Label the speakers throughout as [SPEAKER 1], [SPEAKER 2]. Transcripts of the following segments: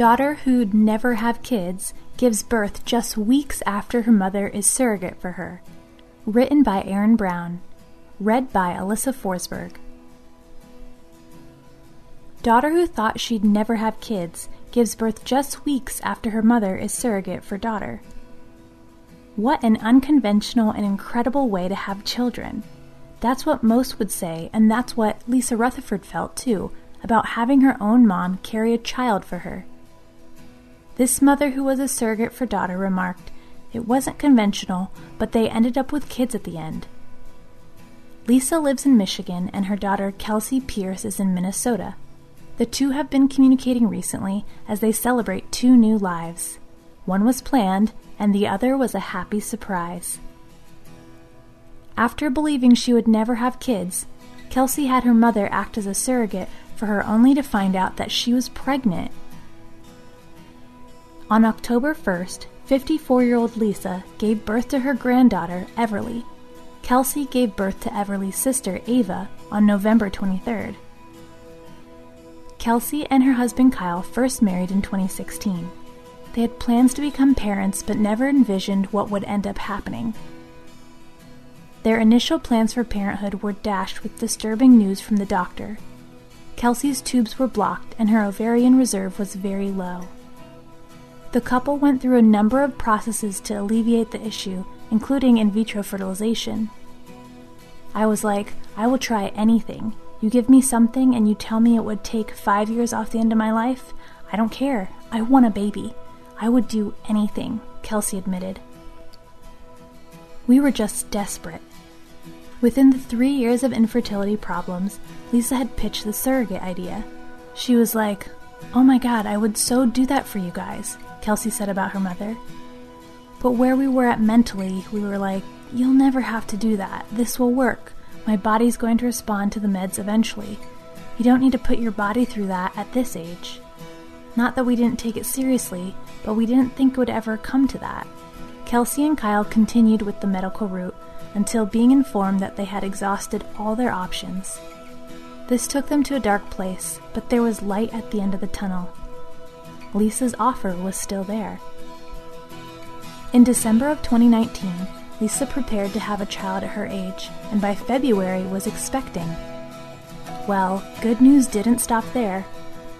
[SPEAKER 1] Daughter who'd never have kids gives birth just weeks after her mother is surrogate for her. Written by Aaron Brown. Read by Alyssa Forsberg. Daughter who thought she'd never have kids gives birth just weeks after her mother is surrogate for daughter. What an unconventional and incredible way to have children. That's what most would say, and that's what Lisa Rutherford felt too about having her own mom carry a child for her. This mother, who was a surrogate for daughter, remarked, It wasn't conventional, but they ended up with kids at the end. Lisa lives in Michigan, and her daughter Kelsey Pierce is in Minnesota. The two have been communicating recently as they celebrate two new lives. One was planned, and the other was a happy surprise. After believing she would never have kids, Kelsey had her mother act as a surrogate for her only to find out that she was pregnant on October 1st, 54 year old Lisa gave birth to her granddaughter, Everly. Kelsey gave birth to Everly's sister, Ava, on November 23rd. Kelsey and her husband Kyle first married in 2016. They had plans to become parents but never envisioned what would end up happening. Their initial plans for parenthood were dashed with disturbing news from the doctor. Kelsey's tubes were blocked and her ovarian reserve was very low. The couple went through a number of processes to alleviate the issue, including in vitro fertilization. I was like, I will try anything. You give me something and you tell me it would take five years off the end of my life? I don't care. I want a baby. I would do anything, Kelsey admitted. We were just desperate. Within the three years of infertility problems, Lisa had pitched the surrogate idea. She was like, Oh my god, I would so do that for you guys. Kelsey said about her mother. But where we were at mentally, we were like, You'll never have to do that. This will work. My body's going to respond to the meds eventually. You don't need to put your body through that at this age. Not that we didn't take it seriously, but we didn't think it would ever come to that. Kelsey and Kyle continued with the medical route until being informed that they had exhausted all their options. This took them to a dark place, but there was light at the end of the tunnel. Lisa's offer was still there. In December of 2019, Lisa prepared to have a child at her age, and by February was expecting. Well, good news didn't stop there.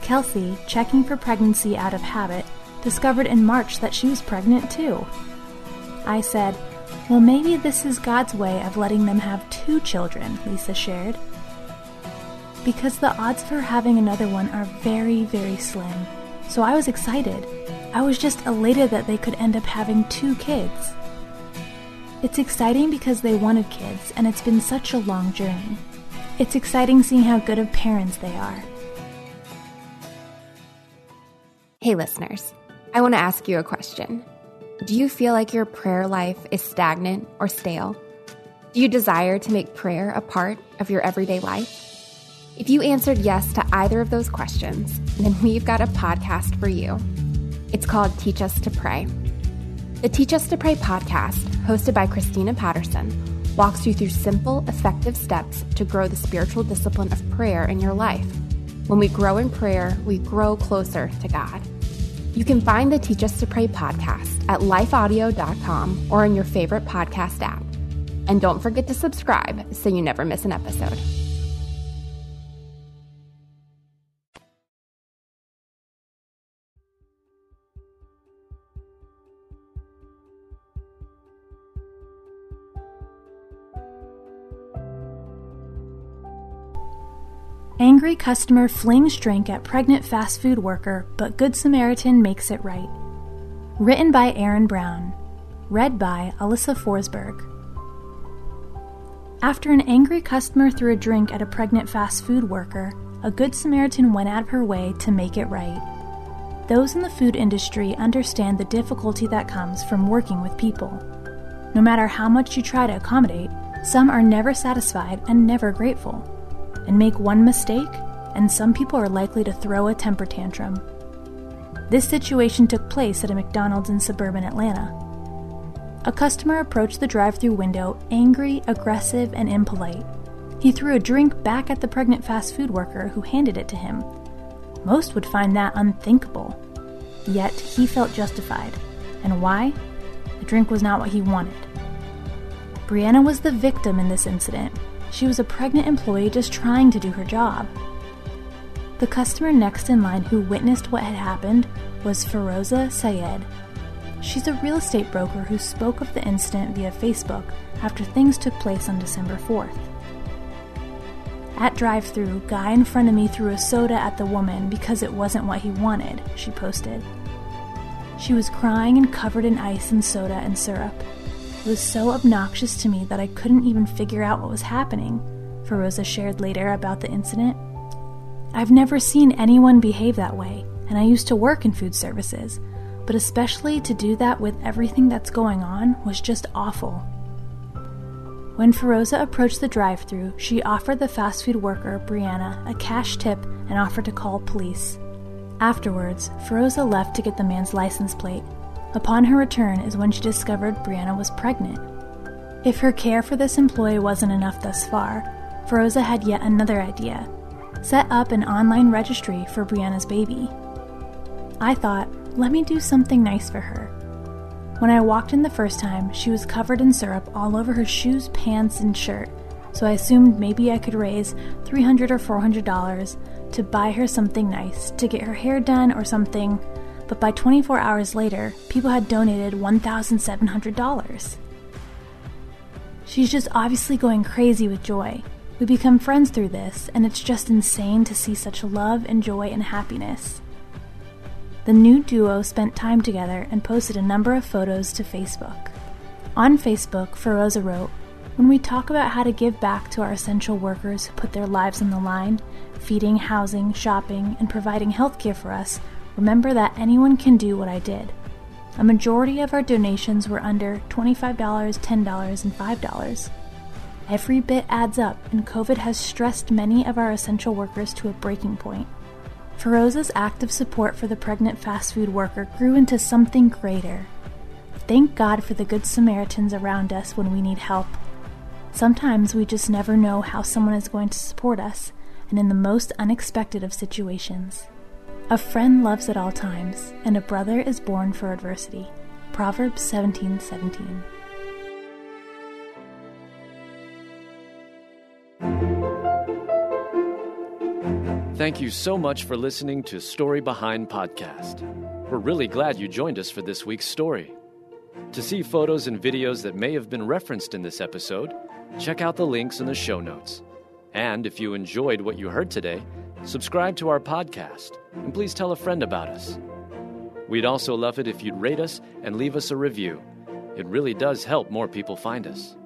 [SPEAKER 1] Kelsey, checking for pregnancy out of habit, discovered in March that she was pregnant too. I said, Well, maybe this is God's way of letting them have two children, Lisa shared. Because the odds for having another one are very, very slim so I was excited. I was just elated that they could end up having two kids. It's exciting because they wanted kids, and it's been such a long journey. It's exciting seeing how good of parents they are.
[SPEAKER 2] Hey, listeners, I want to ask you a question. Do you feel like your prayer life is stagnant or stale? Do you desire to make prayer a part of your everyday life? If you answered yes to either of those questions, then we've got a podcast for you. It's called Teach Us to Pray. The Teach Us to Pray podcast, hosted by Christina Patterson, walks you through simple, effective steps to grow the spiritual discipline of prayer in your life. When we grow in prayer, we grow closer to God. You can find the Teach Us to Pray podcast at lifeaudio.com or in your favorite podcast app. And don't forget to subscribe so you never miss an episode.
[SPEAKER 1] Angry customer flings drink at pregnant fast food worker, but Good Samaritan makes it right. Written by Aaron Brown. Read by Alyssa Forsberg. After an angry customer threw a drink at a pregnant fast food worker, a Good Samaritan went out of her way to make it right. Those in the food industry understand the difficulty that comes from working with people. No matter how much you try to accommodate, some are never satisfied and never grateful. And make one mistake, and some people are likely to throw a temper tantrum. This situation took place at a McDonald's in suburban Atlanta. A customer approached the drive through window angry, aggressive, and impolite. He threw a drink back at the pregnant fast food worker who handed it to him. Most would find that unthinkable. Yet he felt justified. And why? The drink was not what he wanted. Brianna was the victim in this incident. She was a pregnant employee just trying to do her job. The customer next in line who witnessed what had happened was Feroza Sayed. She's a real estate broker who spoke of the incident via Facebook after things took place on December 4th. At drive through, guy in front of me threw a soda at the woman because it wasn't what he wanted, she posted. She was crying and covered in ice and soda and syrup. It was so obnoxious to me that I couldn't even figure out what was happening, Feroza shared later about the incident. I've never seen anyone behave that way, and I used to work in food services, but especially to do that with everything that's going on was just awful. When Feroza approached the drive through, she offered the fast food worker, Brianna, a cash tip and offered to call police. Afterwards, Feroza left to get the man's license plate. Upon her return is when she discovered Brianna was pregnant. If her care for this employee wasn't enough thus far, Feroza had yet another idea set up an online registry for Brianna's baby. I thought, let me do something nice for her. When I walked in the first time, she was covered in syrup all over her shoes, pants, and shirt, so I assumed maybe I could raise $300 or $400 to buy her something nice, to get her hair done or something, but by 24 hours later, people had donated $1,700. She's just obviously going crazy with joy. We become friends through this, and it's just insane to see such love and joy and happiness. The new duo spent time together and posted a number of photos to Facebook. On Facebook, Feroza wrote, When we talk about how to give back to our essential workers who put their lives on the line, feeding, housing, shopping, and providing healthcare for us, remember that anyone can do what I did. A majority of our donations were under $25, $10, and $5. Every bit adds up, and COVID has stressed many of our essential workers to a breaking point. Feroza's active support for the pregnant fast food worker grew into something greater. Thank God for the good Samaritans around us when we need help. Sometimes we just never know how someone is going to support us, and in the most unexpected of situations. A friend loves at all times, and a brother is born for adversity. Proverbs 17:17. 17.
[SPEAKER 3] Thank you so much for listening to Story Behind Podcast. We're really glad you joined us for this week's story. To see photos and videos that may have been referenced in this episode, check out the links in the show notes. And if you enjoyed what you heard today, subscribe to our podcast and please tell a friend about us. We'd also love it if you'd rate us and leave us a review. It really does help more people find us.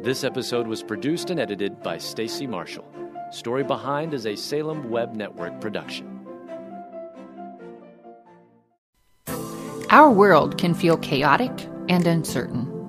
[SPEAKER 3] This episode was produced and edited by Stacy Marshall. Story Behind is a Salem Web Network production.
[SPEAKER 4] Our world can feel chaotic and uncertain,